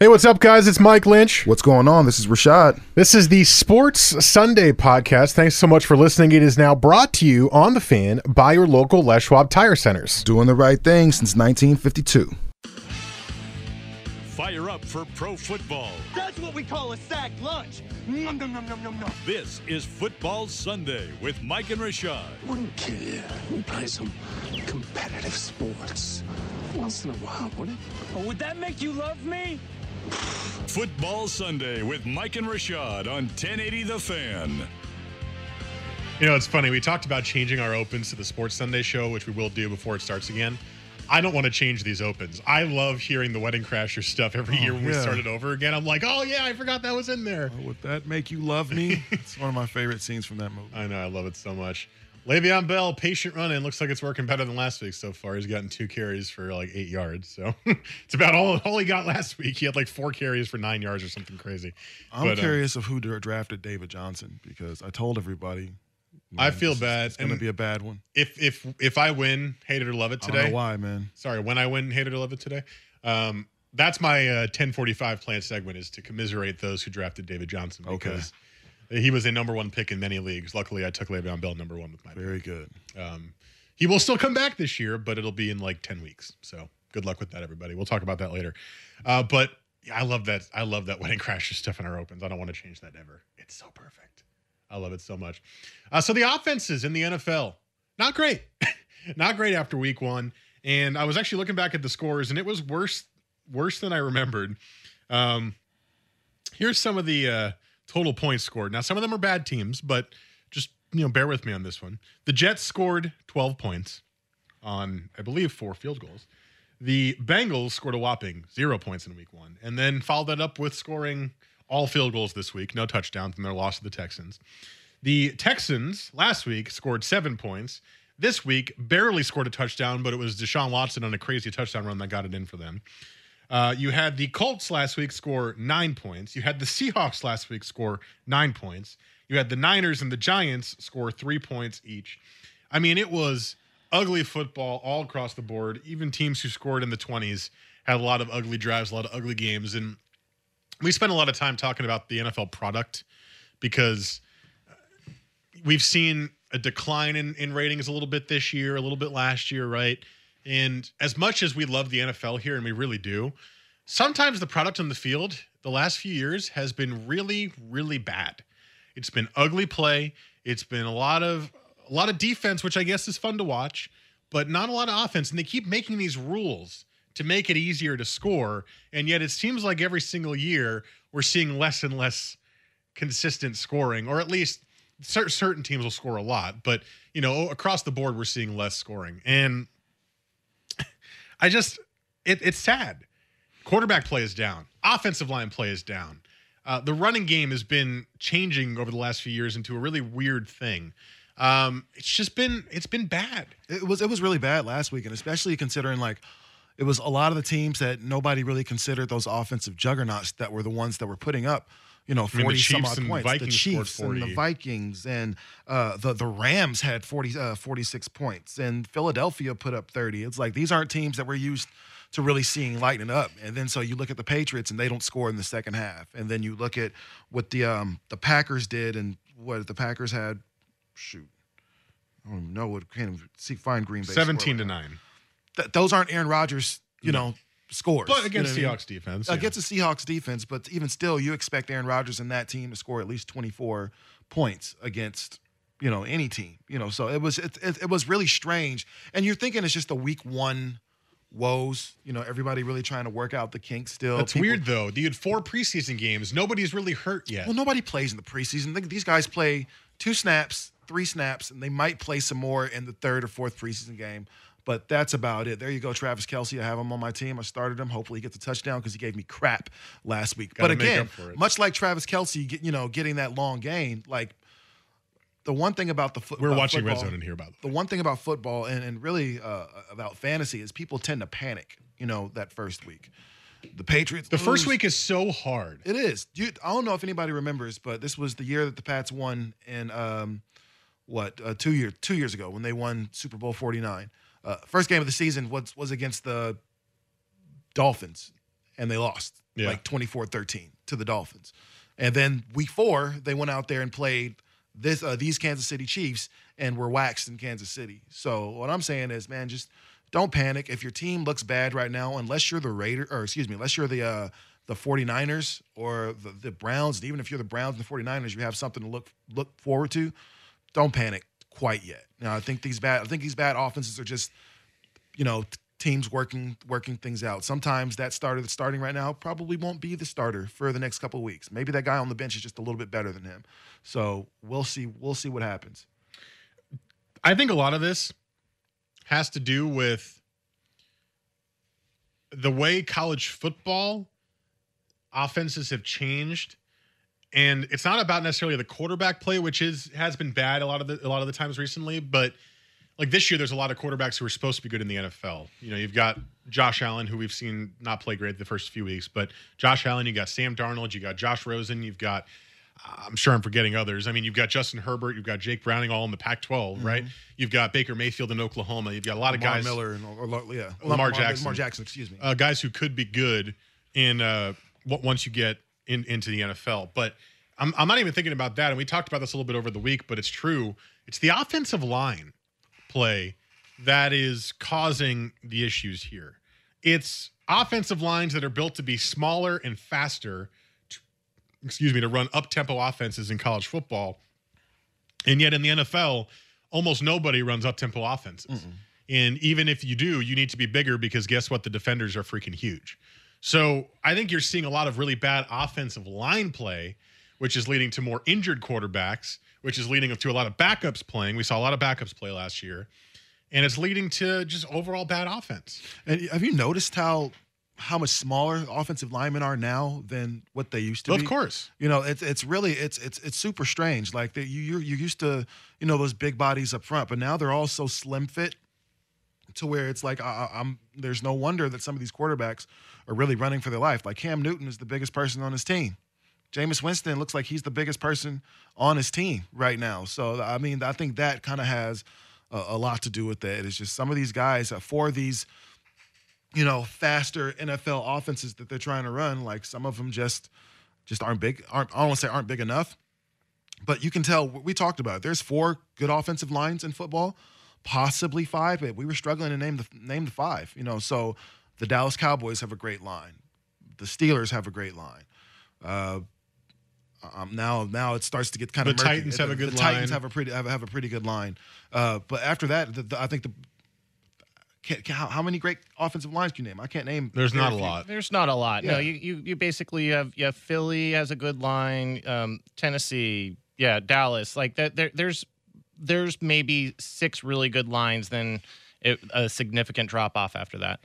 Hey, what's up, guys? It's Mike Lynch. What's going on? This is Rashad. This is the Sports Sunday podcast. Thanks so much for listening. It is now brought to you on the fan by your local Les Schwab Tire Centers. Doing the right thing since 1952. Fire up for pro football. That's what we call a sack lunch. Nom, nom, nom, nom, nom, nom. This is Football Sunday with Mike and Rashad. Wouldn't kill you. We play some competitive sports. Once in a while, wouldn't it? Oh, would that make you love me? Football Sunday with Mike and Rashad on 1080 The Fan. You know, it's funny. We talked about changing our opens to the Sports Sunday show, which we will do before it starts again. I don't want to change these opens. I love hearing the Wedding Crasher stuff every Oh, year when we start it over again. I'm like, oh, yeah, I forgot that was in there. Oh, Would that make you love me? it's one of my favorite scenes from that movie. I know. I love it so much. Le'Veon Bell, patient running. Looks like it's working better than last week so far. He's gotten two carries for like eight yards. So it's about all, all he got last week. He had like four carries for nine yards or something crazy. I'm But, uh, curious of who drafted David Johnson because I told everybody. I feel is- bad, It's going to be a bad one. if if if I win, hate it or love it I don't today. know why, man. Sorry, when I win, hate it or love it today. Um, that's my uh, 1045 plan segment is to commiserate those who drafted David Johnson Okay. He was a number one pick in many leagues. Luckily, I took Le'Veon Bell number one with my pick. Very good. Um, he will still come back this year, but it'll be in like 10 weeks. So good luck with that, everybody. We'll talk about that later. Uh, but yeah, I love that. I love that wedding crasher stuff in our opens. I don't want to change that ever. It's so perfect. I love it so much. Uh, so the offenses in the NFL, not great. not great after week one. And I was actually looking back at the scores, and it was worse, worse than I remembered. Um, here's some of the uh, total points scored. Now, some of them are bad teams, but just you know, bear with me on this one. The Jets scored 12 points on, I believe, four field goals. The Bengals scored a whopping zero points in week one, and then followed that up with scoring all field goals this week, no touchdowns in their loss to the Texans. The Texans last week scored seven points. This week, barely scored a touchdown, but it was Deshaun Watson on a crazy touchdown run that got it in for them. Uh, you had the Colts last week score nine points. You had the Seahawks last week score nine points. You had the Niners and the Giants score three points each. I mean, it was ugly football all across the board. Even teams who scored in the 20s had a lot of ugly drives, a lot of ugly games. And we spent a lot of time talking about the NFL product because we've seen a decline in, in ratings a little bit this year, a little bit last year, right? And as much as we love the NFL here, and we really do, sometimes the product on the field the last few years has been really, really bad. It's been ugly play. It's been a lot of a lot of defense, which I guess is fun to watch, but not a lot of offense. And they keep making these rules to make it easier to score. And yet it seems like every single year we're seeing less and less consistent scoring, or at least cer- certain teams will score a lot, but you know, across the board we're seeing less scoring. And I just it, it's sad. Quarterback play is down. Offensive line play is down. Uh, the running game has been changing over the last few years into a really weird thing. Um, it's just been it's been bad. It was it was really bad last week, and especially considering like it was a lot of the teams that nobody really considered those offensive juggernauts that were the ones that were putting up, you know, I mean, the forty some odd and points. Vikings the scored Chiefs and the Vikings and uh, the the Rams had 40, uh, 46 points, and Philadelphia put up thirty. It's like these aren't teams that we're used to really seeing lighting up. And then so you look at the Patriots and they don't score in the second half, and then you look at what the um the Packers did and what the Packers had. Shoot. I don't even know what can't even see find Green Bay. Seventeen to right nine, Th- those aren't Aaron Rodgers, you know, scores. but You against know what I mean? Seahawks defense, Against the Seahawks defense, but even still, you expect Aaron Rodgers and that team to score at least 24 points against, you know, any team. You know, so it was it, it, it was really strange. And you're thinking it's just a week one woes. You know, everybody really trying to work out the kinks still. That's People- weird though. You had four preseason games. Nobody's really hurt yet. Well, nobody plays in the preseason. These guys play two snaps, three snaps, and they might play some more in the third or fourth preseason game. But that's about it. There you go, Travis Kelce. I have him on my team. I started him. Hopefully, he gets a touchdown because he gave me crap last week. Gotta but again, up for it. much like Travis Kelce, get- you know, getting that long gain, like the one thing about the foot, We're about watching Red Zone in here, by the way. the one thing about football and, and really uh, about fantasy is people tend to panic, you know, that first week. The Patriots. The first week is so hard. It is. You, I don't know if anybody remembers, but this was the year that the Pats won in um, what uh, two years two years ago when they won Super Bowl forty nine. Uh, first game of the season was was against the Dolphins, and they lost Yeah. like 24-13 to the Dolphins. And then week four, they went out there and played this uh, these Kansas City Chiefs and were waxed in Kansas City. So what I'm saying is, man, just don't panic. If your team looks bad right now, unless you're the Raider, or excuse me, unless you're the uh, the 49ers or the, the Browns, and even if you're the Browns and the 49ers, you have something to look look forward to. Don't panic quite yet. Now, I think these bad I think these bad offenses are just you know teams working working things out. Sometimes that starter that's starting right now probably won't be the starter for the next couple weeks. Maybe that guy on the bench is just a little bit better than him. So we'll see. We'll see what happens. I think a lot of this has to do with the way college football offenses have changed. And it's not about necessarily the quarterback play, which is has been bad a lot of the a lot of the times recently, but like this year, there's a lot of quarterbacks who are supposed to be good in the NFL. You know, you've got Josh Allen, who we've seen not play great the first few weeks, but Josh Allen, you got Sam Darnold, you got Josh Rosen, you've got I'm sure I'm forgetting others. I mean, you've got Justin Herbert, you've got Jake Browning, all in the Pac-12, right? You've got Baker Mayfield in Oklahoma. You've got a lot of Lamar guys, Miller and or, or- yeah, Lamar Jackson. Lamar Jackson, excuse me. uh, guys who could be good in uh, once you get in, into the NFL. But I'm, I'm not even thinking about that. And we talked about this a little bit over the week, but it's true. It's the offensive line play that is causing the issues here. It's offensive lines that are built to be smaller and faster, to, excuse me, to run up tempo offenses in college football. And yet in the NFL, almost nobody runs up tempo offenses. And even if you do, you need to be bigger because guess what? The defenders are freaking huge. So I think you're seeing a lot of really bad offensive line play, which is leading to more injured quarterbacks, which is leading to a lot of backups playing. We saw a lot of backups play last year. And it's leading to just overall bad offense. And have you noticed how how much smaller offensive linemen are now than what they used to Of be? course. You know, it's it's really it's it's it's super strange. Like that you you're, you're used to you know those big bodies up front, but now they're all so slim fit to where it's like I, I'm. There's no wonder that some of these quarterbacks are really running for their life. Like Cam Newton is the biggest person on his team. Jameis Winston looks like he's the biggest person on his team right now. So I mean, I think that kind of has a, a lot to do with it. It's just some of these guys uh, for these you know, faster NFL offenses that they're trying to run. Like some of them just just aren't big. Aren't I don't want to say aren't big enough, but you can tell. We talked about it. There's four good offensive lines in football, possibly five, but we were struggling to name the name the five. You know, so the Dallas Cowboys have a great line. The Steelers have a great line. Uh, um, now, now it starts to get kind The of murky. Titans have a good line. the Titans have a pretty have, have a pretty good line. Uh, but after that, the, the, I think the can, can- how, how many great offensive lines can you name? I can't name. There's not a few. lot. There's not a lot. No, you, you you basically have you have Philly has a good line, um, Tennessee, yeah, Dallas. Like that, there, there's there's maybe six really good lines, then it, a significant drop off after that.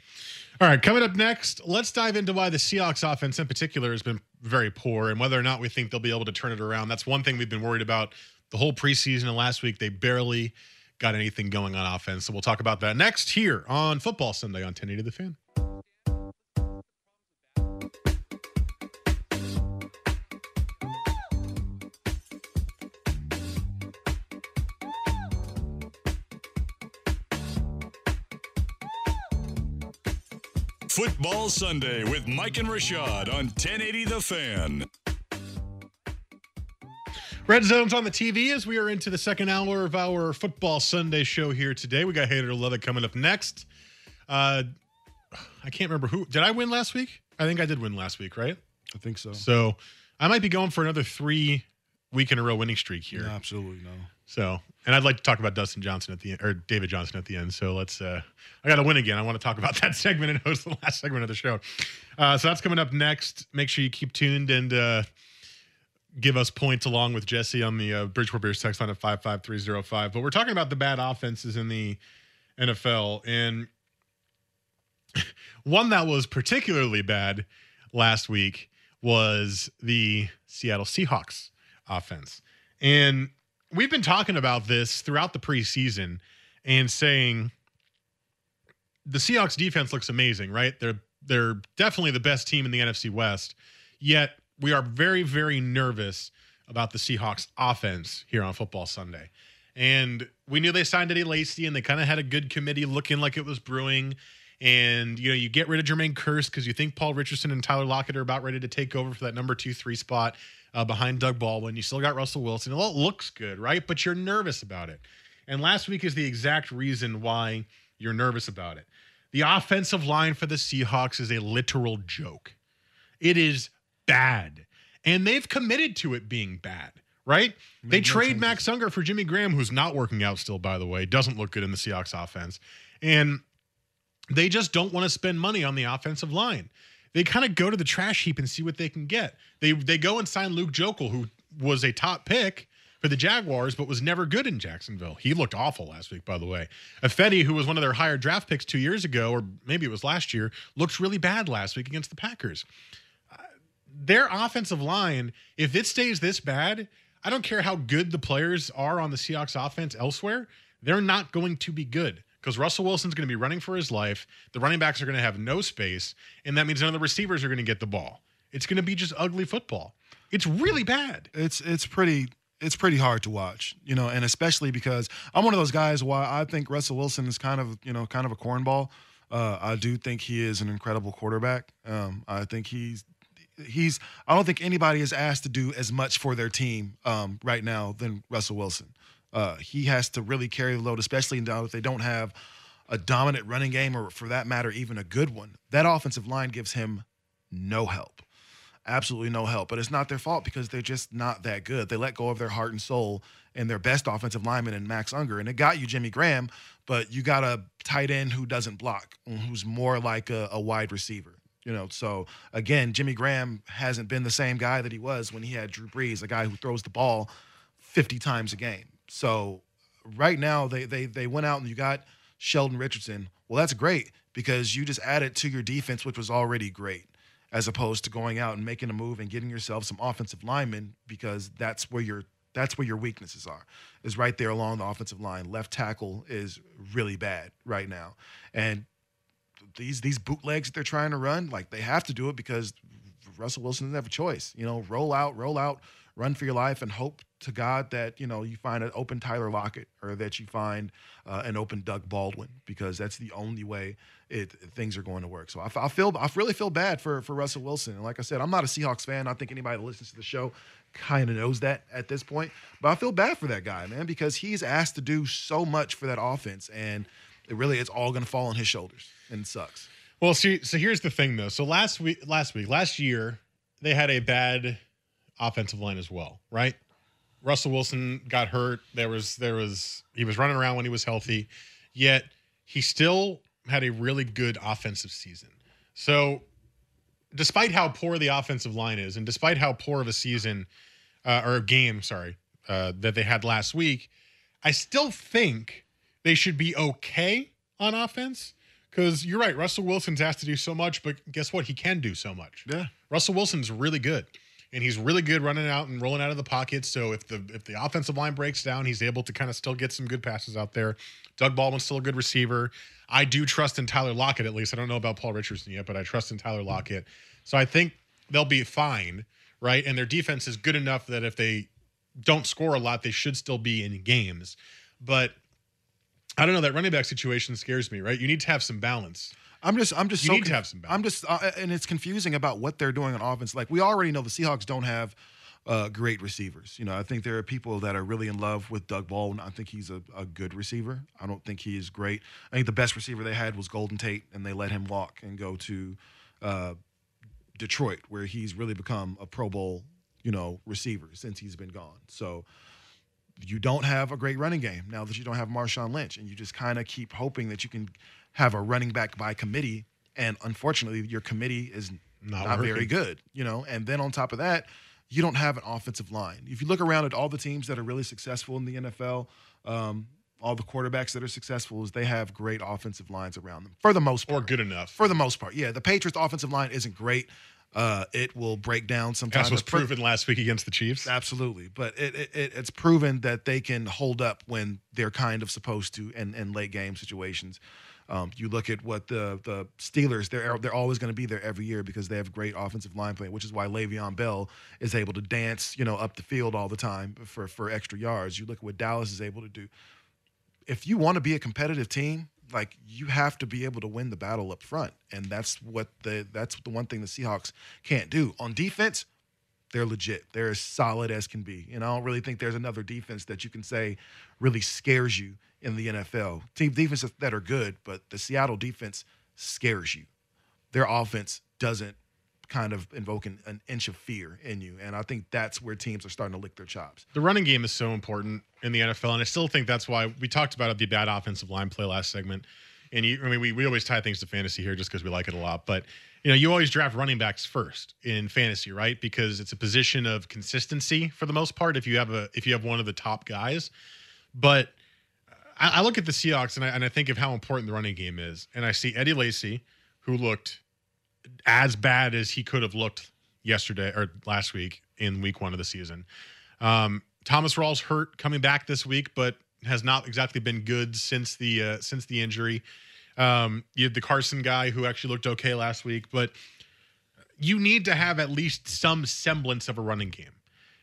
All right, coming up next, let's dive into why the Seahawks offense in particular has been very poor and whether or not we think they'll be able to turn it around. That's one thing we've been worried about the whole preseason and last week. They barely got anything going on offense. So we'll talk about that next here on Football Sunday on 1080 The Fan. Football Sunday with Mike and Rashad on 1080 The Fan. Red Zone's on the TV as we are into the second hour of our Football Sunday show here today. We got Hater to Love It coming up next. Uh, I can't remember who. Did I win last week? I think I did win last week, right? I think so. So I might be going for another three week in a row winning streak here. No, absolutely no. So, and I'd like to talk about Dustin Johnson at the end, or David Johnson at the end. So let's, uh, I got to win again. I want to talk about that segment and host the last segment of the show. Uh, so that's coming up next. Make sure you keep tuned and uh, give us points along with Jesse on the uh, Bridgeport Bears text line at 55305. But we're talking about the bad offenses in the NFL. And one that was particularly bad last week was the Seattle Seahawks offense. And we've been talking about this throughout the preseason and saying the Seahawks defense looks amazing, right? They're they're definitely the best team in the NFC West. Yet we are very very nervous about the Seahawks offense here on Football Sunday. And we knew they signed Eddie Lacy and they kind of had a good committee looking like it was brewing. And you know, you get rid of Jermaine Kearse because you think Paul Richardson and Tyler Lockett are about ready to take over for that number two, three spot uh, behind Doug Baldwin. You still got Russell Wilson. Well, it looks good, right? But you're nervous about it. And last week is the exact reason why you're nervous about it. The offensive line for the Seahawks is a literal joke. It is bad. And they've committed to it being bad, right? They trade Max Unger for Jimmy Graham, who's not working out still, by the way, doesn't look good in the Seahawks offense. And they just don't want to spend money on the offensive line. They kind of go to the trash heap and see what they can get. They they go and sign Luke Joeckel, who was a top pick for the Jaguars, but was never good in Jacksonville. He looked awful last week, by the way. Ifedi, who was one of their higher draft picks two years ago, or maybe it was last year, looked really bad last week against the Packers. Uh, their offensive line, if it stays this bad, I don't care how good the players are on the Seahawks offense elsewhere, they're not going to be good because Russell Wilson's going to be running for his life. The running backs are going to have no space, and that means none of the receivers are going to get the ball. It's going to be just ugly football. It's really bad. It's it's pretty it's pretty hard to watch, you know, and especially because I'm one of those guys why I think Russell Wilson is kind of you know kind of a cornball. Uh, I do think he is an incredible quarterback. Um, I think he's he's I don't think anybody is asked to do as much for their team um, right now than Russell Wilson. Uh, he has to really carry the load, especially now if they don't have a dominant running game or, for that matter, even a good one. That offensive line gives him no help. Absolutely no help. But it's not their fault because they're just not that good. They let go of their heart and soul and their best offensive lineman in Max Unger. And it got you Jimmy Graham, but you got a tight end who doesn't block, who's more like a, a wide receiver. You know, so again, Jimmy Graham hasn't been the same guy that he was when he had Drew Brees, a guy who throws the ball 50 times a game. So right now they they they went out and you got Sheldon Richardson. Well, that's great because you just added to your defense, which was already great, as opposed to going out and making a move and getting yourself some offensive linemen because that's where your that's where your weaknesses are. Is right there along the offensive line. Left tackle is really bad right now, and these these bootlegs that they're trying to run, like they have to do it because Russell Wilson doesn't have a choice. You know, roll out, roll out, run for your life, and hope to God that you know you find an open Tyler Lockett or that you find uh, an open Doug Baldwin because that's the only way it things are going to work. So I, I feel I really feel bad for for Russell Wilson. And like I said, I'm not a Seahawks fan. I think anybody that listens to the show kind of knows that at this point. But I feel bad for that guy, man, because he's asked to do so much for that offense, and it really it's all going to fall on his shoulders, and it sucks. Well, see, so here's the thing though. So last week, last week, last year, they had a bad offensive line as well, right? Russell Wilson got hurt. There was there was he was running around when he was healthy, yet he still had a really good offensive season. So, despite how poor the offensive line is, and despite how poor of a season uh, or a game, sorry, uh, that they had last week, I still think they should be okay on offense. Because you're right, Russell Wilson's asked to do so much, but guess what? He can do so much. Yeah. Russell Wilson's really good and he's really good running out and rolling out of the pocket. So if the if the offensive line breaks down, he's able to kind of still get some good passes out there. Doug Baldwin's still a good receiver. I do trust in Tyler Lockett at least. I don't know about Paul Richardson yet, but I trust in Tyler Lockett. So I think they'll be fine, right? And their defense is good enough that if they don't score a lot, they should still be in games. But I don't know that running back situation scares me, right? You need to have some balance. I'm just, I'm just. You so need to have some balance. I'm just, uh, and it's confusing about what they're doing on offense. Like we already know, the Seahawks don't have uh, great receivers. You know, I think there are people that are really in love with Doug Baldwin. I think he's a, a good receiver. I don't think he is great. I think the best receiver they had was Golden Tate, and they let him walk and go to uh, Detroit, where he's really become a Pro Bowl, you know, receiver since he's been gone. So you don't have a great running game now that you don't have Marshawn Lynch, and you just kind of keep hoping that you can have a running back by committee. And unfortunately, your committee is Not not, very good, you know. And then on top of that, you don't have an offensive line. If you look around at all the teams that are really successful in the NFL, um, all the quarterbacks that are successful is they have great offensive lines around them for the most part. or good enough. For the most part, yeah. The Patriots' offensive line isn't great. Uh, it will break down sometimes. That's was proven last week against the Chiefs. Absolutely, but it, it it's proven that they can hold up when they're kind of supposed to in, in late game situations. Um, you look at what the the Steelers they're they're always going to be there every year because they have great offensive line play, which is why Le'Veon Bell is able to dance you know up the field all the time for for extra yards. You look at what Dallas is able to do. If you want to be a competitive team, like you have to be able to win the battle up front, and that's what the that's the one thing the Seahawks can't do on defense they're legit. They're as solid as can be. And I don't really think there's another defense that you can say really scares you in the NFL. Team defenses that are good, but the Seattle defense scares you. Their offense doesn't kind of invoke an, an inch of fear in you. And I think that's where teams are starting to lick their chops. The running game is so important in the NFL, and I still think that's why we talked about the bad offensive line play last segment. And you, I mean, we, we always tie things to fantasy here just because we like it a lot. But you know, you always draft running backs first in fantasy, right? Because it's a position of consistency for the most part. If you have a if you have one of the top guys, but I, I look at the Seahawks and I, and I think of how important the running game is, and I see Eddie Lacy, who looked as bad as he could have looked yesterday or last week in week one of the season. Um, Thomas Rawls hurt coming back this week, but has not exactly been good since the uh, since the injury. Um, you had the Carson guy who actually looked okay last week, but you need to have at least some semblance of a running game.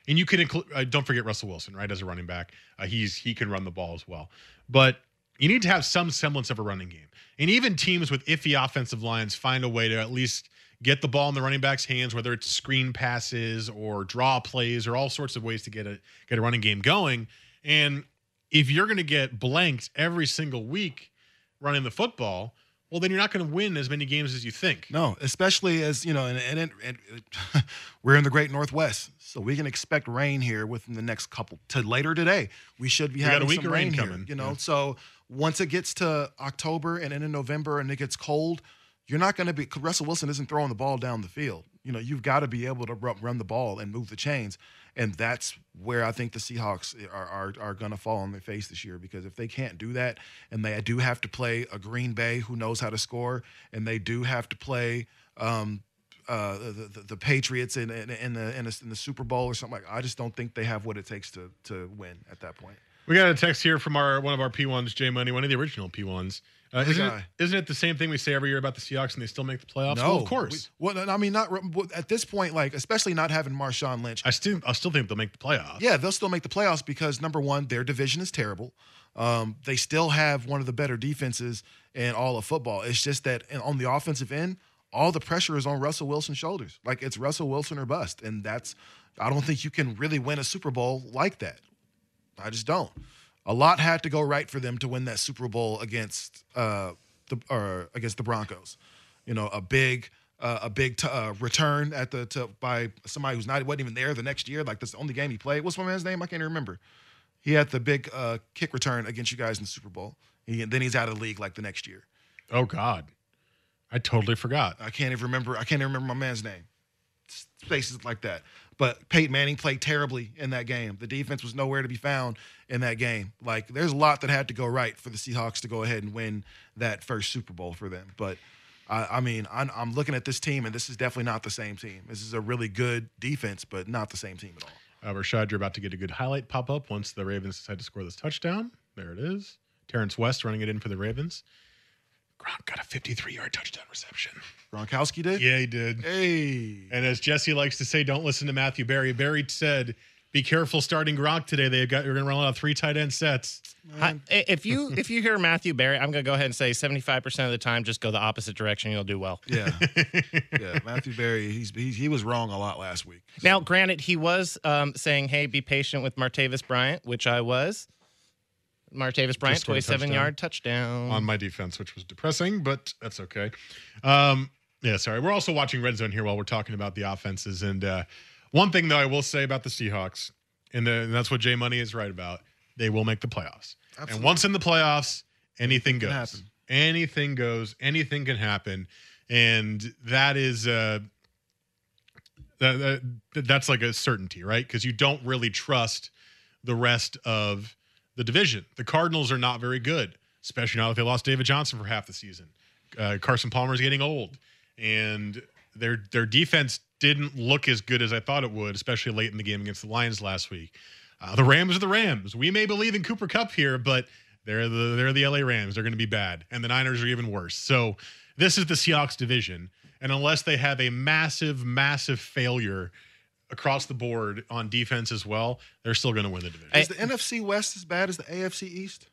And you can include. Uh, don't forget Russell Wilson, right? As a running back, uh, he's he can run the ball as well. But you need to have some semblance of a running game. And even teams with iffy offensive lines find a way to at least get the ball in the running back's hands, whether it's screen passes or draw plays or all sorts of ways to get a get a running game going. And if you're going to get blanked every single week running the football, well, then you're not going to win as many games as you think. No, especially as you know, and, and, and, and we're in the Great Northwest, so we can expect rain here within the next couple to later today. We should be We having week some of rain rain, here, coming, You know, yeah. so once it gets to October and then in November and it gets cold, you're not going to be. Russell Wilson isn't throwing the ball down the field. You know, you've got to be able to ru- run the ball and move the chains, and that's where I think the Seahawks are are, are going to fall on their face this year because if they can't do that, and they do have to play a Green Bay who knows how to score, and they do have to play. Um, uh, the, the, the Patriots in, in, in the in, the in the Super Bowl or something like. I just don't think they have what it takes to to win at that point. We got a text here from our one of our P1s, Jay Money, one of the original P1s. Uh, isn't, it, isn't it the same thing we say every year about the Seahawks and they still make the playoffs? No, well, of course. We- well, I mean, not at this point, like especially not having Marshawn Lynch. I still I still think they'll make the playoffs. Yeah, they'll still make the playoffs because number one, their division is terrible. Um, they still have one of the better defenses in all of football. It's just that on the offensive end, all the pressure is on Russell Wilson's shoulders. Like it's Russell Wilson or bust, and that's I don't think you can really win a Super Bowl like that. I just don't. A lot had to go right for them to win that Super Bowl against uh, the or against the Broncos. You know, a big uh, a big t- uh, return at the to, by somebody who's not wasn't even there the next year. Like that's the only game he played. What's my man's name? I can't even remember. He had the big uh, kick return against you guys in the Super Bowl. He, then he's out of the league like the next year. Oh God, I totally forgot. I can't even remember. I can't even remember my man's name. Spaces like that. But Peyton Manning played terribly in that game. The defense was nowhere to be found in that game. Like there's a lot that had to go right for the Seahawks to go ahead and win that first Super Bowl for them. But I, I mean, I'm, I'm looking at this team, and this is definitely not the same team. This is a really good defense, but not the same team at all. Uh, Rashad, you're about to get a good highlight pop up once the Ravens decide to score this touchdown. There it is. Terrence West running it in for the Ravens. Gronk got a 53 yard touchdown reception. Gronkowski did. Yeah, he did. Hey. And as Jesse likes to say, don't listen to Matthew Berry. Berry said, "Be careful starting Gronk today. They've got you're going to run out of three tight end sets." I, if you if you hear Matthew Berry, I'm gonna go ahead and say 75 percent of the time, just go the opposite direction. You'll do well. Yeah. yeah. Matthew Berry, he's, he's he was wrong a lot last week. Now, granted, he was um, saying, "Hey, be patient with Martavis Bryant," which I was. Martavis Bryant, scored a 27 yard touchdown. on my defense, which was depressing, but that's okay. Um, yeah, sorry. We're also watching Red Zone here while we're talking about the offenses. And uh, one thing, though, I will say about the Seahawks, and, the, and that's what Jay Money is right about, they will make the playoffs. And once in the playoffs, anything goes. happen. Anything goes. Anything can happen. And that is. Uh, that, that, that's like a certainty, right? Because you don't really trust the rest of the division. The Cardinals are not very good, especially now that they lost David Johnson for half the season. Uh, Carson Palmer is getting old, and their their defense didn't look as good as I thought it would, especially late in the game against the Lions last week. Uh, the Rams are the Rams. We may believe in Cooper Kupp here, but they're the they're the LA Rams. They're going to be bad, and the Niners are even worse. So this is the Seahawks division, and unless they have a massive, massive failure across the board on defense as well, they're still going to win the division. Is the NFC West as bad as the AFC East?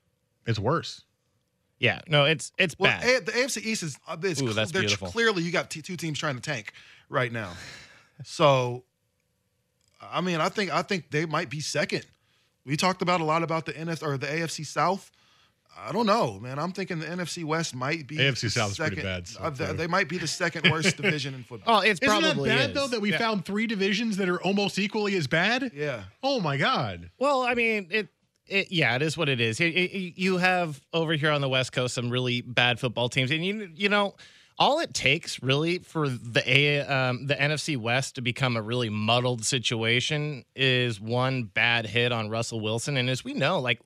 it's worse. Yeah, no, it's it's Well, bad. A- the AFC East is, uh, is Ooh, that's they're beautiful. clearly you got t- two teams trying to tank right now. So, I mean, I think I think they might be second. We talked about a lot about the NFC or the AFC South. I don't know, man. I'm thinking the NFC West might be AFC the South is pretty second- bad, so uh, they, they might be the second worst division in football. oh, it's Isn't probably that bad is. though that we Yeah. found three divisions that are almost equally as bad? Yeah. Oh my god. Well, I mean, it, it yeah, it is what it is. It- it- you have over here on the West Coast some really bad football teams, and you you know, all it takes really for the A um, the NFC West to become a really muddled situation is one bad hit on Russell Wilson, and as we know, like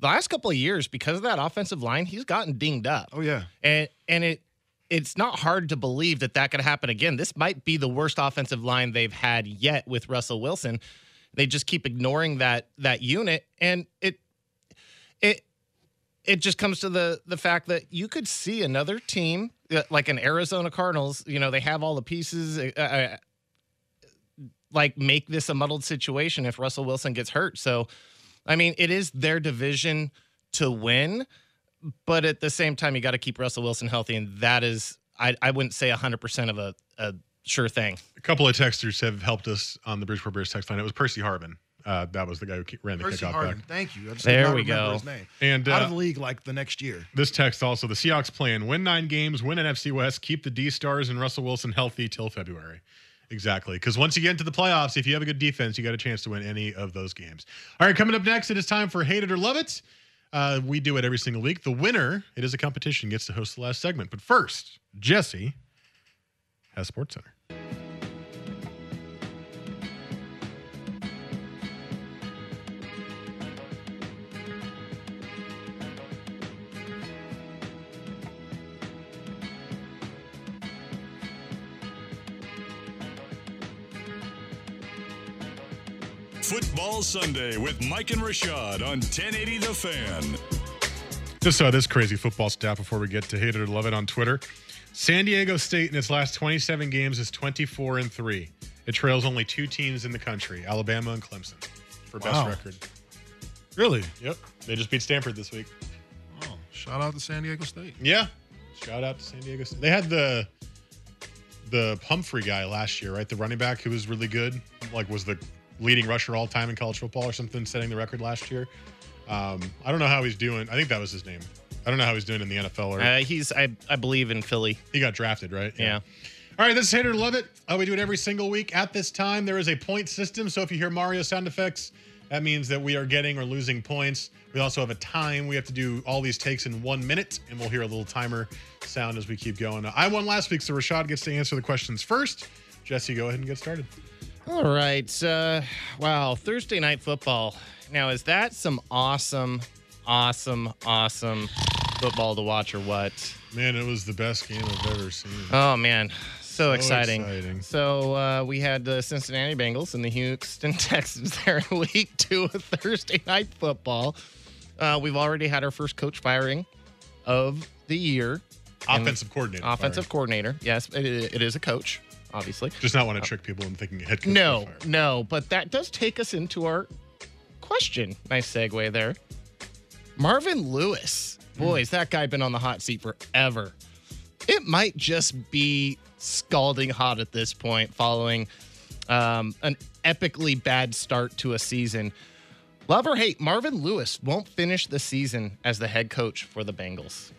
the last couple of years, because of that offensive line, he's gotten dinged up. Oh yeah. and and it it's not hard to believe that that could happen again. This might be the worst offensive line they've had yet with Russell Wilson. They just keep ignoring that that unit, and it it it just comes to the the fact that you could see another team uh, like an Arizona Cardinals. You know, they have all the pieces. Uh, uh, like make this a muddled situation if Russell Wilson gets hurt. So, I mean, it is their division to win but at the same time, you got to keep Russell Wilson healthy, and that is, I, I wouldn't say 100% of a, a sure thing. A couple of texters have helped us on the Bridgeport Bears text line. It was Percy Harvin. Uh, that was the guy who ran the Percy kickoff Harvin. back. Thank you. I just There we go. His name. And Out uh, of the league like the next year. this text also the Seahawks plan win nine games, win NFC West, keep the D Stars and Russell Wilson healthy till February. Exactly. Because once you get into the playoffs, if you have a good defense, you got a chance to win any of those games. All right, coming up next, it is time for Hate It or Love It. Uh, we do it every single week. The winner, it is a competition, gets to host the last segment. But first, Jesse has Sports Center. Football Sunday with Mike and Rashad on 1080 The Fan. Just saw this crazy football stat before we get to hate it or love it on Twitter. San Diego State in its last 27 games is 24 and 3. It trails only two teams in the country, Alabama and Clemson, for best Wow. record. Really? Yep. They just beat Stanford this week. Oh, shout out to San Diego State. Yeah. Shout out to San Diego State. They had the the Pumphrey guy last year, right? The running back who was really good, like was the leading rusher all time in college football or something, setting the record last year. Um, I don't know how he's doing. I think that was his name. I don't know how he's doing in the NFL. Or Uh, he's, I, I believe, in Philly. he got drafted, right? Yeah. All right, this is Hater Love It. Uh, we do it every single week. At this time, there is a point system. So if you hear Mario sound effects, that means that we are getting or losing points. We also have a time. We have to do all these takes in one minute, and we'll hear a little timer sound as we keep going. I won last week, so Rashad gets to answer the questions first. Jesse, go ahead and get started. All right. Uh, wow. Thursday night football. Now, is that some awesome, awesome, awesome football to watch or what? Man, it was the best game I've ever seen. Oh, man. So, exciting. exciting. So, uh, we had the Cincinnati Bengals and the Houston Texans there in week two of Thursday night football. Uh, we've already had our first coach firing of the year. Offensive coordinator. Offensive fired. coordinator. Yes, it, it is a coach, obviously. Just not want to trick people into thinking head coach. No, no, but that does take us into our question. Nice segue there. Marvin Lewis. Boy, has that guy been on the hot seat forever. It might just be scalding hot at this point following um, an epically bad start to a season. Love or hate, Marvin Lewis won't finish the season as the head coach for the Bengals.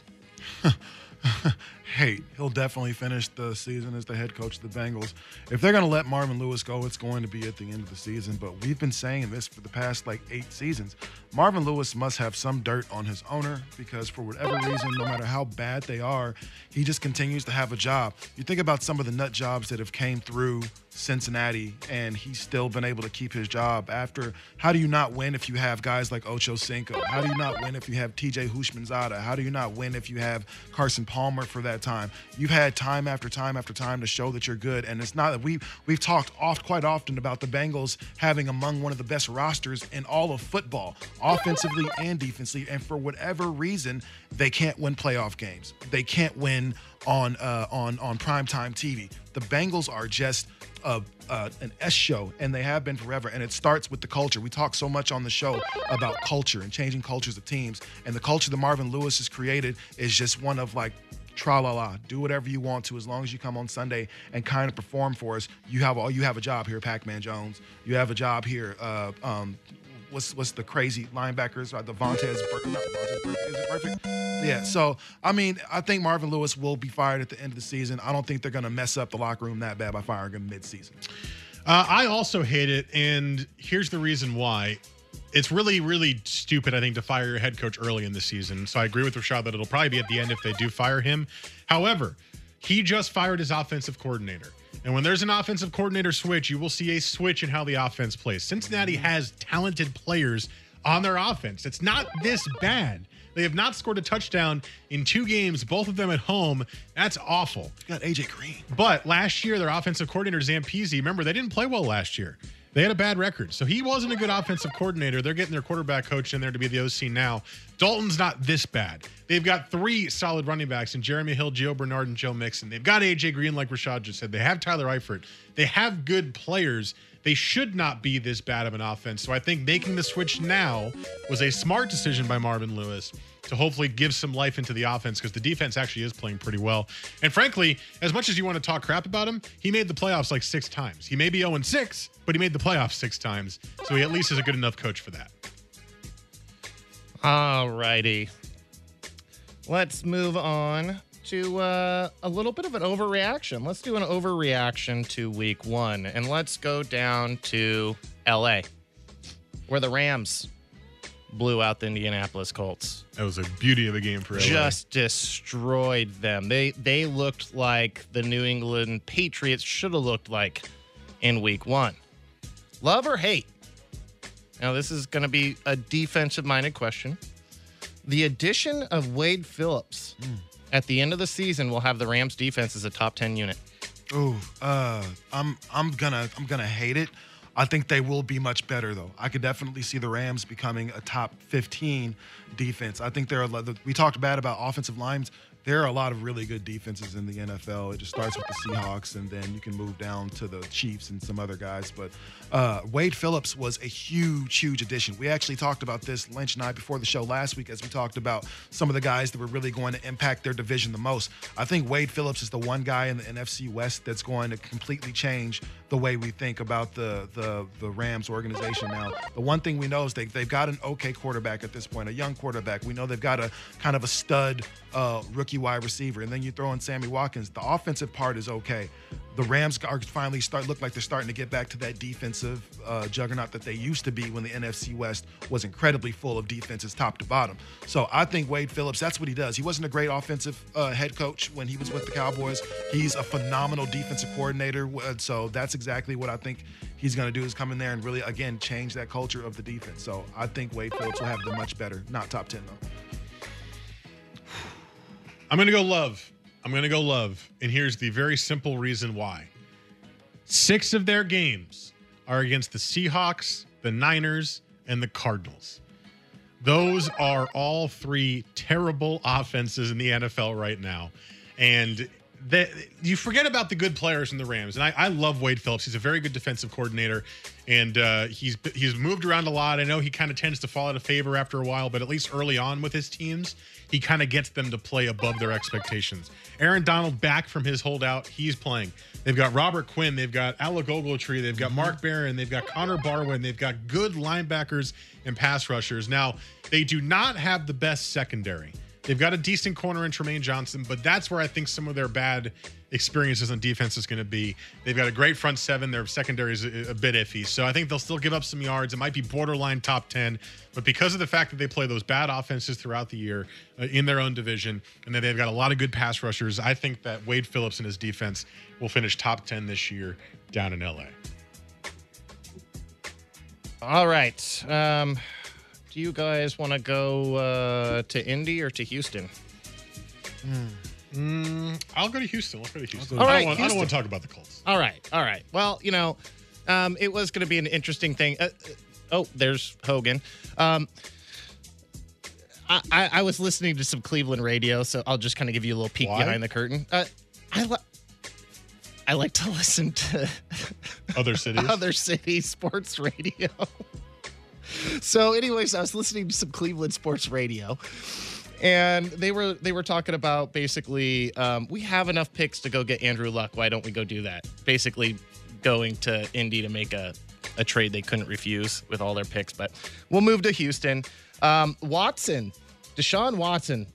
hate. He'll definitely finish the season as the head coach of the Bengals. If they're going to let Marvin Lewis go, it's going to be at the end of the season. But we've been saying this for the past like eight seasons. Marvin Lewis must have some dirt on his owner because for whatever reason, no matter how bad they are, he just continues to have a job. You think about some of the nut jobs that have came through Cincinnati, and he's still been able to keep his job. After, how do you not win if you have guys like Ocho Cinco? How do you not win if you have T.J. Houshmandzadeh? How do you not win if you have Carson Palmer for that time? You've had time after time after time to show that you're good, and it's not that we we've talked oft quite often about the Bengals having among one of the best rosters in all of football, offensively and defensively, and for whatever reason, they can't win playoff games. They can't win on uh, on on primetime TV. The Bengals are just a, uh, an S show, and they have been forever. And it starts with the culture. We talk so much on the show about culture and changing cultures of teams, and the culture that Marvin Lewis has created is just one of like. Tra la la, do whatever you want to as long as you come on Sunday and kind of perform for us. You have all you have a job here, Pac-Man Jones. You have a job here. Uh, um, what's what's the crazy linebackers? Uh, the Vontaze not Vontaze is it Burfict? Yeah. So I mean, I think Marvin Lewis will be fired at the end of the season. I don't think they're going to mess up the locker room that bad by firing him mid-season. Uh, I also hate it, and here's the reason why. It's really, really stupid, I think, to fire your head coach early in the season. So I agree with Rashad that it'll probably be at the end if they do fire him. However, he just fired his offensive coordinator. And when there's an offensive coordinator switch, you will see a switch in how the offense plays. Cincinnati mm-hmm. has talented players on their offense. It's not this bad. They have not scored a touchdown in two games, both of them at home. That's awful. You got AJ Green. But last year, their offensive coordinator, Zampese, remember, they didn't play well last year. They had a bad record. So he wasn't a good offensive coordinator. They're getting their quarterback coach in there to be the OC now. Dalton's not this bad. They've got three solid running backs in Jeremy Hill, Gio Bernard, and Joe Mixon. They've got AJ Green, like Rashad just said. They have Tyler Eifert. They have good players. They should not be this bad of an offense. So I think making the switch now was a smart decision by Marvin Lewis to hopefully give some life into the offense because the defense actually is playing pretty well. And frankly, as much as you want to talk crap about him, he made the playoffs like six times. He may be 0 6, but he made the playoffs six times. So he at least is a good enough coach for that. All righty. Let's move on to uh, a little bit of an overreaction. Let's do an overreaction to week one, and let's go down to LA, where the Rams blew out the Indianapolis Colts. That was a beauty of a game for LA. Just destroyed them. They they looked like the New England Patriots should have looked like in week one. Love or hate? Now this is going to be a defensive minded question. The addition of Wade Phillips at the end of the season will have the Rams defense as a top 10 unit. Ooh, uh, I'm I'm gonna I'm gonna hate it. I think they will be much better though. I could definitely see the Rams becoming a top 15 defense. I think a we talked bad about offensive lines. There are a lot of really good defenses in the NFL. It just starts with the Seahawks, and then you can move down to the Chiefs and some other guys. But uh, Wade Phillips was a huge, huge addition. We actually talked about this Lynch and I before the show last week as we talked about some of the guys that were really going to impact their division the most. I think Wade Phillips is the one guy in the NFC West that's going to completely change the way we think about the the the Rams organization now. The one thing we know is they they've got an okay quarterback at this point, a young quarterback. We know they've got a kind of a stud uh, rookie wide receiver, and then you throw in Sammy Watkins. The offensive part is okay. The Rams are finally start look like they're starting to get back to that defensive uh, juggernaut that they used to be when the NFC West was incredibly full of defenses top to bottom. So I think Wade Phillips, that's what he does. He wasn't a great offensive uh, head coach when he was with the Cowboys. He's a phenomenal defensive coordinator. uh, So that's exactly what I think he's going to do is come in there and really again change that culture of the defense. So I think Wade Phillips will have the much better, not top ten though. I'm going to go love. I'm going to go love. And here's the very simple reason why. Six of their games are against the Seahawks, the Niners, and the Cardinals. Those are all three terrible offenses in the NFL right now. And that you forget about the good players in the Rams. And I, I love Wade Phillips. He's a very good defensive coordinator, and uh, he's he's moved around a lot. I know he kind of tends to fall out of favor after a while, but at least early on with his teams, he kind of gets them to play above their expectations. Aaron Donald back from his holdout, he's playing. They've got Robert Quinn, they've got Alec Ogletree, they've got Mark Barron, they've got Connor Barwin, they've got good linebackers and pass rushers. Now they do not have the best secondary. They've got a decent corner in Trumaine Johnson, but that's where I think some of their bad experiences on defense is going to be. They've got a great front seven. Their secondary is a, bit iffy. So I think they'll still give up some yards. It might be borderline top 10, but because of the fact that they play those bad offenses throughout the year uh, in their own division and that they've got a lot of good pass rushers, I think that Wade Phillips and his defense will finish top 10 this year down in LA. All right. Um, do you guys want to go uh, to Indy or to Houston? Mm, I'll go to Houston. Let's go to Houston. All I, right, don't want, I don't Houston. want to talk about the Colts. All right. All right. Well, you know, um, it was going to be an interesting thing. Uh, uh, oh, there's Hogan. Um, I, I, I was listening to some Cleveland radio, so I'll just kind of give you a little peek Why? behind the curtain. Uh, I, li- I like to listen to Other cities. other city sports radio. so, anyways, I was listening to some Cleveland sports radio, and they were they were talking about basically um, we have enough picks to go get Andrew Luck. Why don't we go do that? Basically, going to Indy to make a a trade they couldn't refuse with all their picks. But we'll move to Houston. Um, Watson, Deshaun Watson.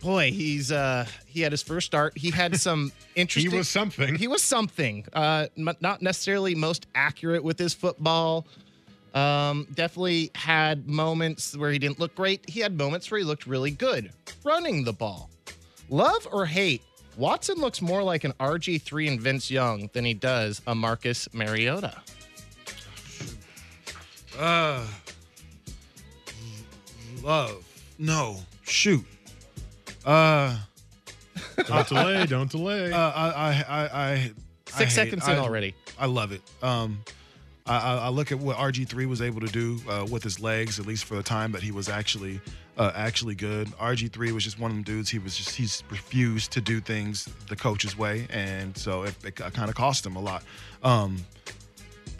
Boy, he's uh he had his first start. He had some interesting. he was something. he was something. Uh, m- not necessarily most accurate with his football. Um, definitely had moments where he didn't look great. He had moments where he looked really good running the ball. Love or hate, Watson looks more like an RG3 and Vince Young than he does a Marcus Mariota. Uh, love. No. Shoot. Uh, don't delay. Don't delay. uh I, I, I, I Six I hate- seconds in I- already. I love it. Um, I, I, look at what RG3 was able to do uh, with his legs, at least for the time that he was actually uh, actually good. RG3 was just one of them dudes. He was just he's refused to do things the coach's way, and so it, it kind of cost him a lot. Um,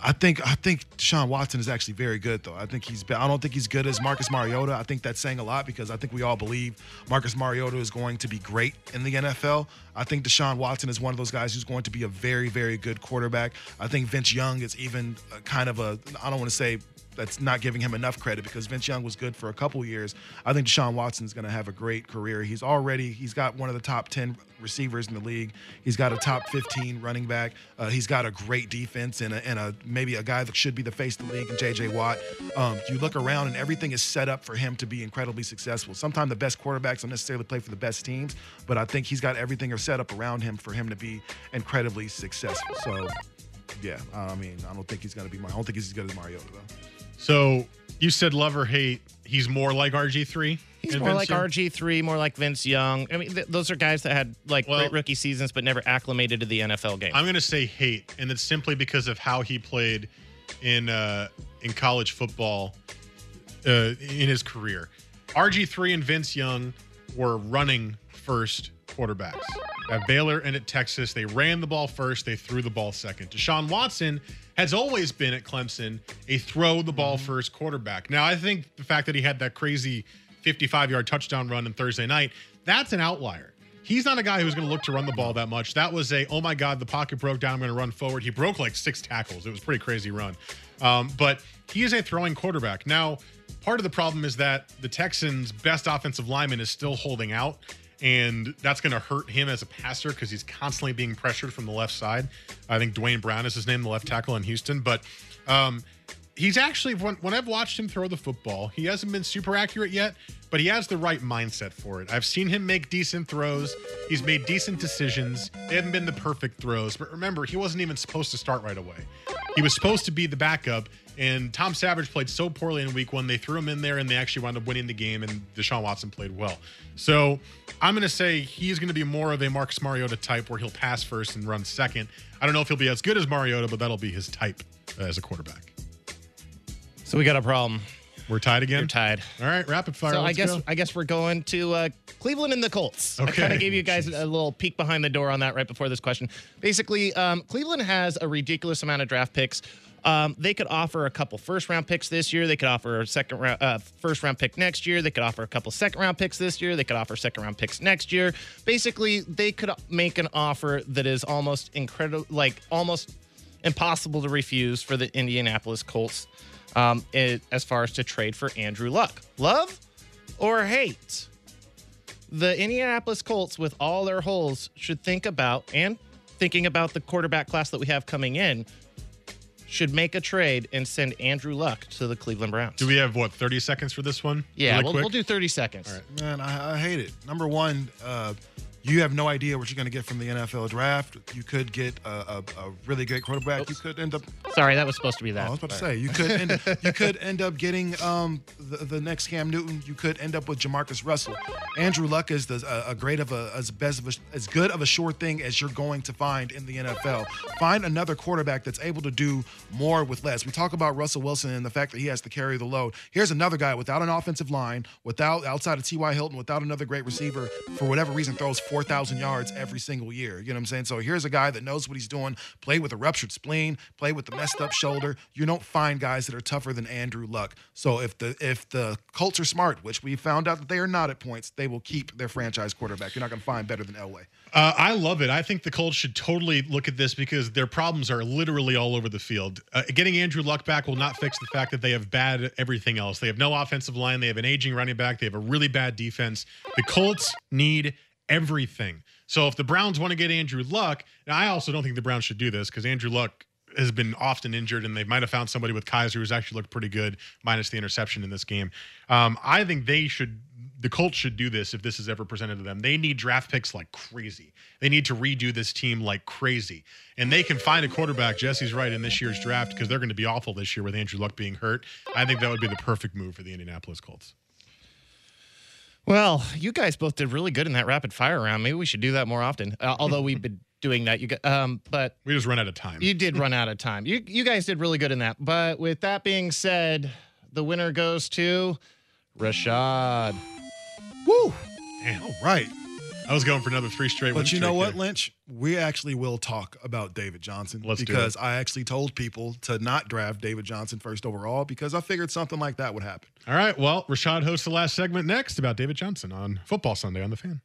I think I think Deshaun Watson is actually very good though. I think he's I don't think he's good as Marcus Mariota. I think that's saying a lot because I think we all believe Marcus Mariota is going to be great in the NFL. I think Deshaun Watson is one of those guys who's going to be a very very good quarterback. I think Vince Young is even kind of a I don't want to say that's not giving him enough credit because Vince Young was good for a couple years. I think Deshaun Watson's going to have a great career. He's already he's got one of the top 10 receivers in the league. He's got a top 15 running back. Uh, he's got a great defense and a, and a maybe a guy that should be the face of the league in JJ Watt. Um, you look around and everything is set up for him to be incredibly successful. Sometimes the best quarterbacks don't necessarily play for the best teams, but I think he's got everything set up around him for him to be incredibly successful. So yeah, I mean, I don't think he's going to be. I don't think he's as good as Mariota though. So you said love or hate. He's more like RG3. He's more Vince like Young? RG3, more like Vince Young. I mean, th- those are guys that had like Well- great rookie seasons but never acclimated to the NFL game. I'm going to say hate, and it's simply because of how he played in uh, in college football uh, in his career. RG3 and Vince Young were running first quarterbacks at Baylor and at Texas. They ran the ball first, they threw the ball second. Deshaun Watson has always been at Clemson a throw the ball first quarterback. Now, I think the fact that he had that crazy 55 yard touchdown run on Thursday night, that's an outlier. He's not a guy who's going to look to run the ball that much. That was a, oh my God, the pocket broke down. I'm going to run forward. He broke like six tackles. It was a pretty crazy run. Um, but he is a throwing quarterback. Now, part of the problem is that the Texans' best offensive lineman is still holding out. And that's going to hurt him as a passer because he's constantly being pressured from the left side. I think Duane Brown is his name, the left tackle in Houston. But um, he's actually when, when I've watched him throw the football, he hasn't been super accurate yet, but he has the right mindset for it. I've seen him make decent throws. He's made decent decisions. They haven't been the perfect throws, but remember, he wasn't even supposed to start right away. He was supposed to be the backup, and Tom Savage played so poorly in week one, they threw him in there and they actually wound up winning the game, and Deshaun Watson played well. So I'm going to say he's going to be more of a Marcus Mariota type where he'll pass first and run second. I don't know if he'll be as good as Mariota, but that'll be his type uh, as a quarterback. so we got a problem. We're tied again. You're tied. All right, rapid fire. So I let's guess go. I guess we're going to uh, Cleveland and the Colts. I kind Okay. of gave you guys a little peek behind the door on that right before this question. Basically, um, Cleveland has a ridiculous amount of draft picks. Um, they could offer a couple first round picks this year. They could offer a second round, uh, first round pick next year. They could offer a couple second round picks this year. They could offer second round picks next year. Basically, they could make an offer that is almost incredible, like almost impossible to refuse for the Indianapolis Colts um, it, as far as to trade for Andrew Luck. Love or hate? the Indianapolis Colts, with all their holes, should think about and thinking about the quarterback class that we have coming in, should make a trade and send Andrew Luck to the Cleveland Browns. Do we have what 30 seconds for this one? Yeah, Really we'll, we'll do 30 seconds. All right. Man, I, I hate it. Number one, uh, you have no idea what you're going to get from the NFL draft. You could get a, a, a really great quarterback. You could end up. Sorry, that was supposed to be that. I was about to say you could end up, you could end up getting um, the, the next Cam Newton. You could end up with Jamarcus Russell. Andrew Luck is the, a, a great of a as best of a, as good of a sure thing as you're going to find in the NFL. Find another quarterback that's able to do more with less. We talk about Russell Wilson and the fact that he has to carry the load. Here's another guy without an offensive line, without outside of T.Y. Hilton, without another great receiver. For whatever reason, throws four thousand yards every single year. You know what I'm saying? So here's a guy that knows what he's doing. Played with a ruptured spleen. Played with the messed up shoulder. You don't find guys that are tougher than Andrew Luck. So if the if the Colts are smart, which we found out that they are not at points, they will keep their franchise quarterback. You're not going to find better than Elway. Uh, I love it. I think the Colts should totally look at this because their problems are literally all over the field. Uh, getting Andrew Luck back will not fix the fact that they have bad everything else. They have no offensive line. They have an aging running back. They have a really bad defense. The Colts need everything. So if the Browns want to get Andrew Luck, now I also don't think the Browns should do this because Andrew Luck has been often injured and they might have found somebody with Kizer who's actually looked pretty good, minus the interception in this game. Um, I think they should the Colts should do this if this is ever presented to them. They need draft picks like crazy. They need to redo this team like crazy. And they can find a quarterback, Jesse's right, in this year's draft because they're going to be awful this year with Andrew Luck being hurt. I think that would be the perfect move for the Indianapolis Colts. Well, you guys both did really good in that rapid fire round. Maybe we should do that more often. Uh, although we've been doing that, you got, um, but We just run out of time. you did run out of time. You you guys did really good in that. But with that being said, the winner goes to Rashad. Woo! Damn. All right. I was going for another three straight. win But you know what, here. Lynch? We actually will talk about David Johnson Let's do because it. I actually told people to not draft David Johnson first overall because I figured something like that would happen. All right. Well, Rashad hosts the last segment next about David Johnson on Football Sunday on the Fan.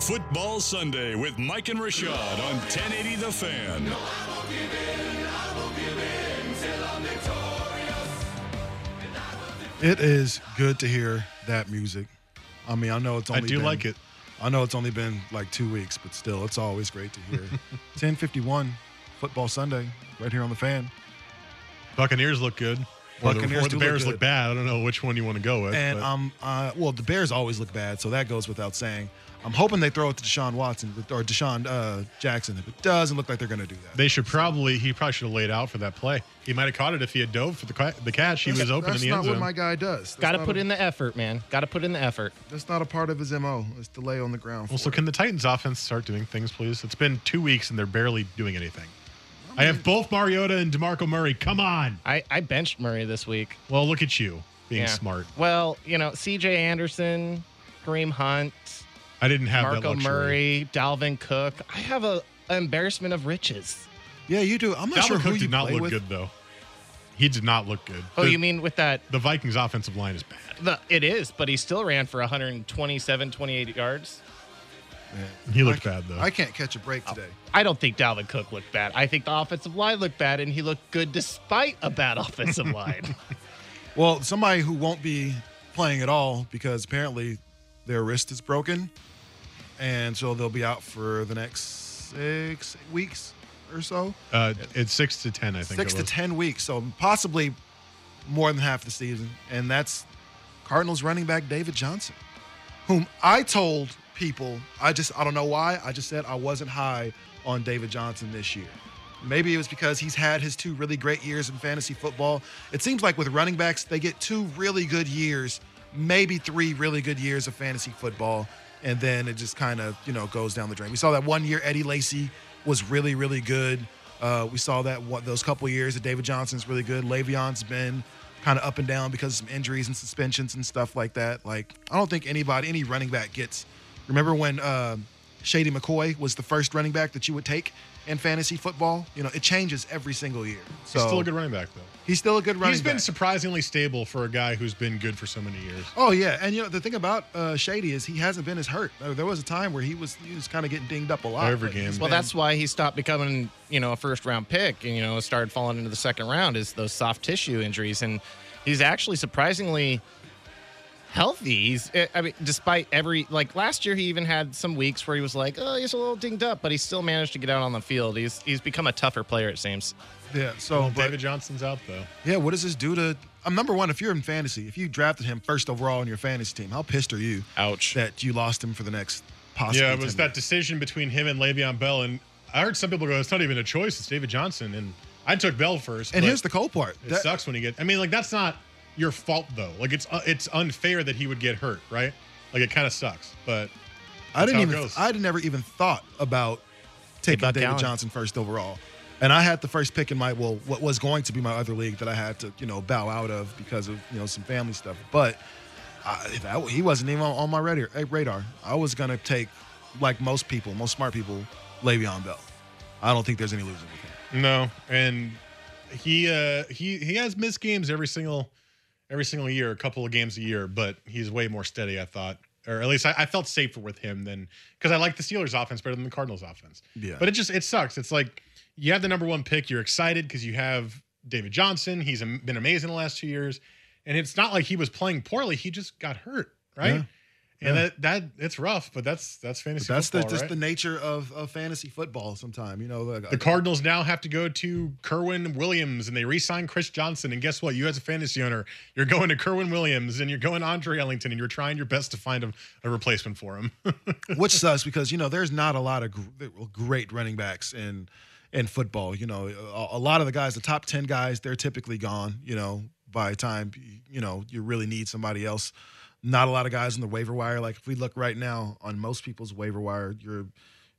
Football Sunday with Mike and Rashad on 1080 The Fan. It is good to hear that music. I mean, I know it's only I do been- like it. I know it's only been like two weeks, but still, it's always great to hear. 1051 Football Sunday, right here on the fan. Buccaneers look good. Or the, or the do look Bears look bad. I don't know which one you want to go with. And but- um, uh, well, the Bears always look bad, so that goes without saying. I'm hoping they throw it to Deshaun Watson or DeSean uh, Jackson. If it doesn't look like they're going to do that, They should probably. He probably should have laid out for that play. He might have caught it if he had dove for the ca- the catch. He was open in That's the not end what my guy does. Got to put a- in the effort, man. Got to put in the effort. That's not a part of his mo. It's delay on the ground. well, so for can the Titans offense start doing things, please? It's been two weeks and they're barely doing anything. I have both Mariota and Demarco Murray. Come on. I I benched Murray this week. Well, look at you being Yeah. smart. Well, you know, C.J. Anderson, Kareem Hunt, I didn't have that Marco luxury. Murray, Dalvin Cook. I have a an embarrassment of riches. Yeah, you do. I'm not Dalvin sure who Cook you did not play look with. good though. He did not look good. Oh, the, you mean with that? the Vikings offensive line is bad. The, it is, but he still ran for 127, 28 yards. He looked bad though. I can't catch a break today. I don't think Dalvin Cook looked bad. I think the offensive line looked bad, and he looked good despite a bad offensive line. Well, somebody who won't be playing at all because apparently their wrist is broken, and so they'll be out for the next six weeks or so. uh, it's six to ten, I think. six it to ten weeks, so possibly more than half the season, and that's Cardinals running back David Johnson, whom I told people I just I don't know why I just said I wasn't high on David Johnson this year. Maybe it was because he's had his two really great years in fantasy football. It seems like with running backs, they get two really good years, maybe three really good years of fantasy football, and then it just kind of you know goes down the drain. We saw that one year Eddie Lacy was really really good. Uh, we saw that what those couple years that David Johnson's really good. Le'Veon's been kind of up and down because of some injuries and suspensions and stuff like that. Like I don't think anybody, any running back gets. Remember when uh, Shady McCoy was the first running back that you would take in fantasy football. You know, it changes every single year. So He's still a good running back, though. He's still a good running He's been back. surprisingly stable for a guy who's been good for so many years. Oh yeah, and you know the thing about uh, Shady is he hasn't been as hurt. There was a time where he was he was kind of getting dinged up a lot. Every game. Well, been- that's why he stopped becoming, you know, a first round pick and, you know, started falling into the second round is those soft tissue injuries. And he's actually surprisingly healthy. He's, eh, I mean, despite every, like last year, he even had some weeks where he was like, oh, he's a little dinged up, but he still managed to get out on the field. He's, he's become a tougher player, it seems. yeah. So Well, but- David Johnson's out, though. yeah, what does this do to? I'm number one. If you're in fantasy, if you drafted him first overall in your fantasy team, how pissed are you Ouch. that you lost him for the next possible? Yeah, it was that years? decision between him and Le'Veon Bell. And I heard some people go, it's not even a choice. It's David Johnson. And I took Bell first. And here's the cold part. It That- sucks when you get. I mean, like that's not your fault though. Like it's uh, it's unfair that he would get hurt, right? Like it kind of sucks. But I didn't even. goes. I never even thought about taking Buck David Allen. Johnson first overall, and I had the first pick in my well, what was going to be my other league that I had to you know bow out of because of you know some family stuff. But I, that, he wasn't even on, on my radar. eh, Radar. I was gonna take like most people, most smart people, Le'Veon Bell. I don't think there's any losing with him. no, and he uh he he has missed games every single every single year, a couple of games a year, but he's way more steady. I thought. Or at least I, I felt safer with him than because I like the Steelers offense better than the Cardinals offense. Yeah. But it just it sucks. It's like you have the number one pick. You're excited because you have David Johnson. He's been amazing the last two years, and it's not like he was playing poorly. He just got hurt, right? Yeah. And Yeah. that that it's rough, but that's that's fantasy. But that's the, just right? the nature of, of fantasy football. Sometime you know The uh, Cardinals now have to go to Kerwynn Williams and they re-sign Chris Johnson. And guess what? You as a fantasy owner, you're going to Kerwynn Williams and you're going to Andre Ellington and you're trying your best to find a, a replacement for him. which sucks because you know there's not a lot of great running backs in in football. You know, a, a lot of the guys, the top ten guys, they're typically gone. You know, by the time you know you really need somebody else. Not a lot of guys on the waiver wire. Like if we look right now on most people's waiver wire, you're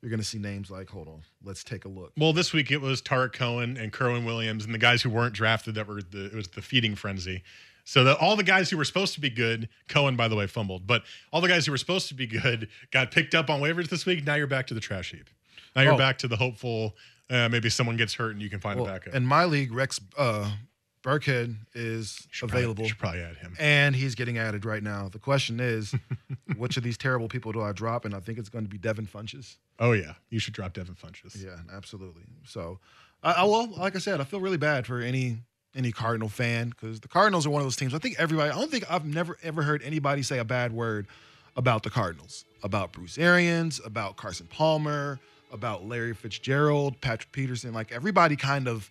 you're going to see names like, hold on, let's take a look. well, this week it was Tarik Cohen and Kerwynn Williams and the guys who weren't drafted that were the it was the feeding frenzy. So the, all the guys who were supposed to be good, Cohen by the way fumbled, but all the guys who were supposed to be good got picked up on waivers this week. Now you're back to the trash heap. Now you're Oh. back to the hopeful. Uh, maybe someone gets hurt and you can find Well, a backup. in my league, Rex uh, Burkhead is Should probably- available. should probably add him. and he's getting added right now. The question is, which of these terrible people do I drop? And I think it's going to be Devin Funchess. Oh yeah, you should drop Devin Funchess. Yeah, absolutely. So, I, I well, like I said, I feel really bad for any any Cardinal fan because the Cardinals are one of those teams. I think everybody. I don't think I've never ever heard anybody say a bad word about the Cardinals, about Bruce Arians, about Carson Palmer, about Larry Fitzgerald, Patrick Peterson. Like everybody kind of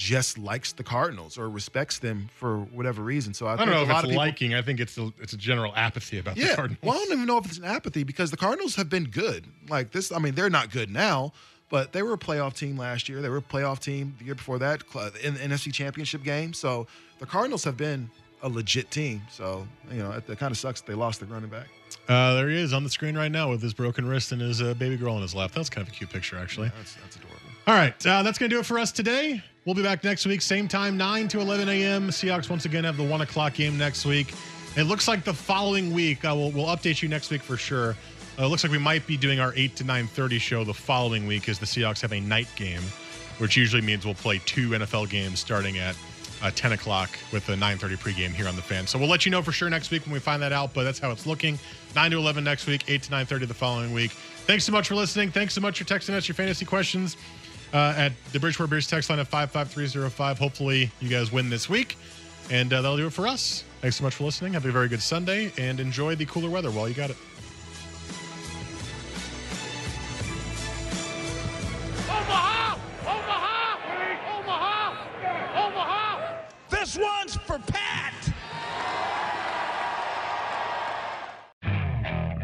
just likes the Cardinals or respects them for whatever reason. So I, I think don't know a if lot it's of people, liking. I think it's a, it's a general apathy about the. Cardinals. Well, I don't even know if it's an apathy because the Cardinals have been good. Like this, I mean, they're not good now, but they were a playoff team last year. They were a playoff team the year before that in the NFC Championship game. So the Cardinals have been a legit team. So you know, it, it kind of sucks that they lost their running back. Uh, there he is on the screen right now with his broken wrist and his uh, baby girl on his lap. That's kind of a cute picture, actually. That's that's adorable. All right, uh, that's going to do it for us today. We'll be back next week, same time, 9 to 11 a.m. Seahawks once again have the 1 o'clock game next week. It looks like the following week, uh, we'll, we'll update you next week for sure. Uh, it looks like we might be doing our 8 to 9.30 show the following week as the Seahawks have a night game, which usually means we'll play two NFL games starting at uh, 10 o'clock with a 9.30 pregame here on the fan. So we'll let you know for sure next week when we find that out, but that's how it's looking. 9 to 11 next week, 8 to 9.30 the following week. Thanks so much for listening. Thanks so much for texting us your fantasy questions uh, at the Bridgeport Beers text line at 55305. Hopefully you guys win this week. And uh, that'll do it for us. Thanks so much for listening. Have a very good Sunday and enjoy the cooler weather while you got it. Omaha! Omaha! Omaha! Omaha! This one's for Pat!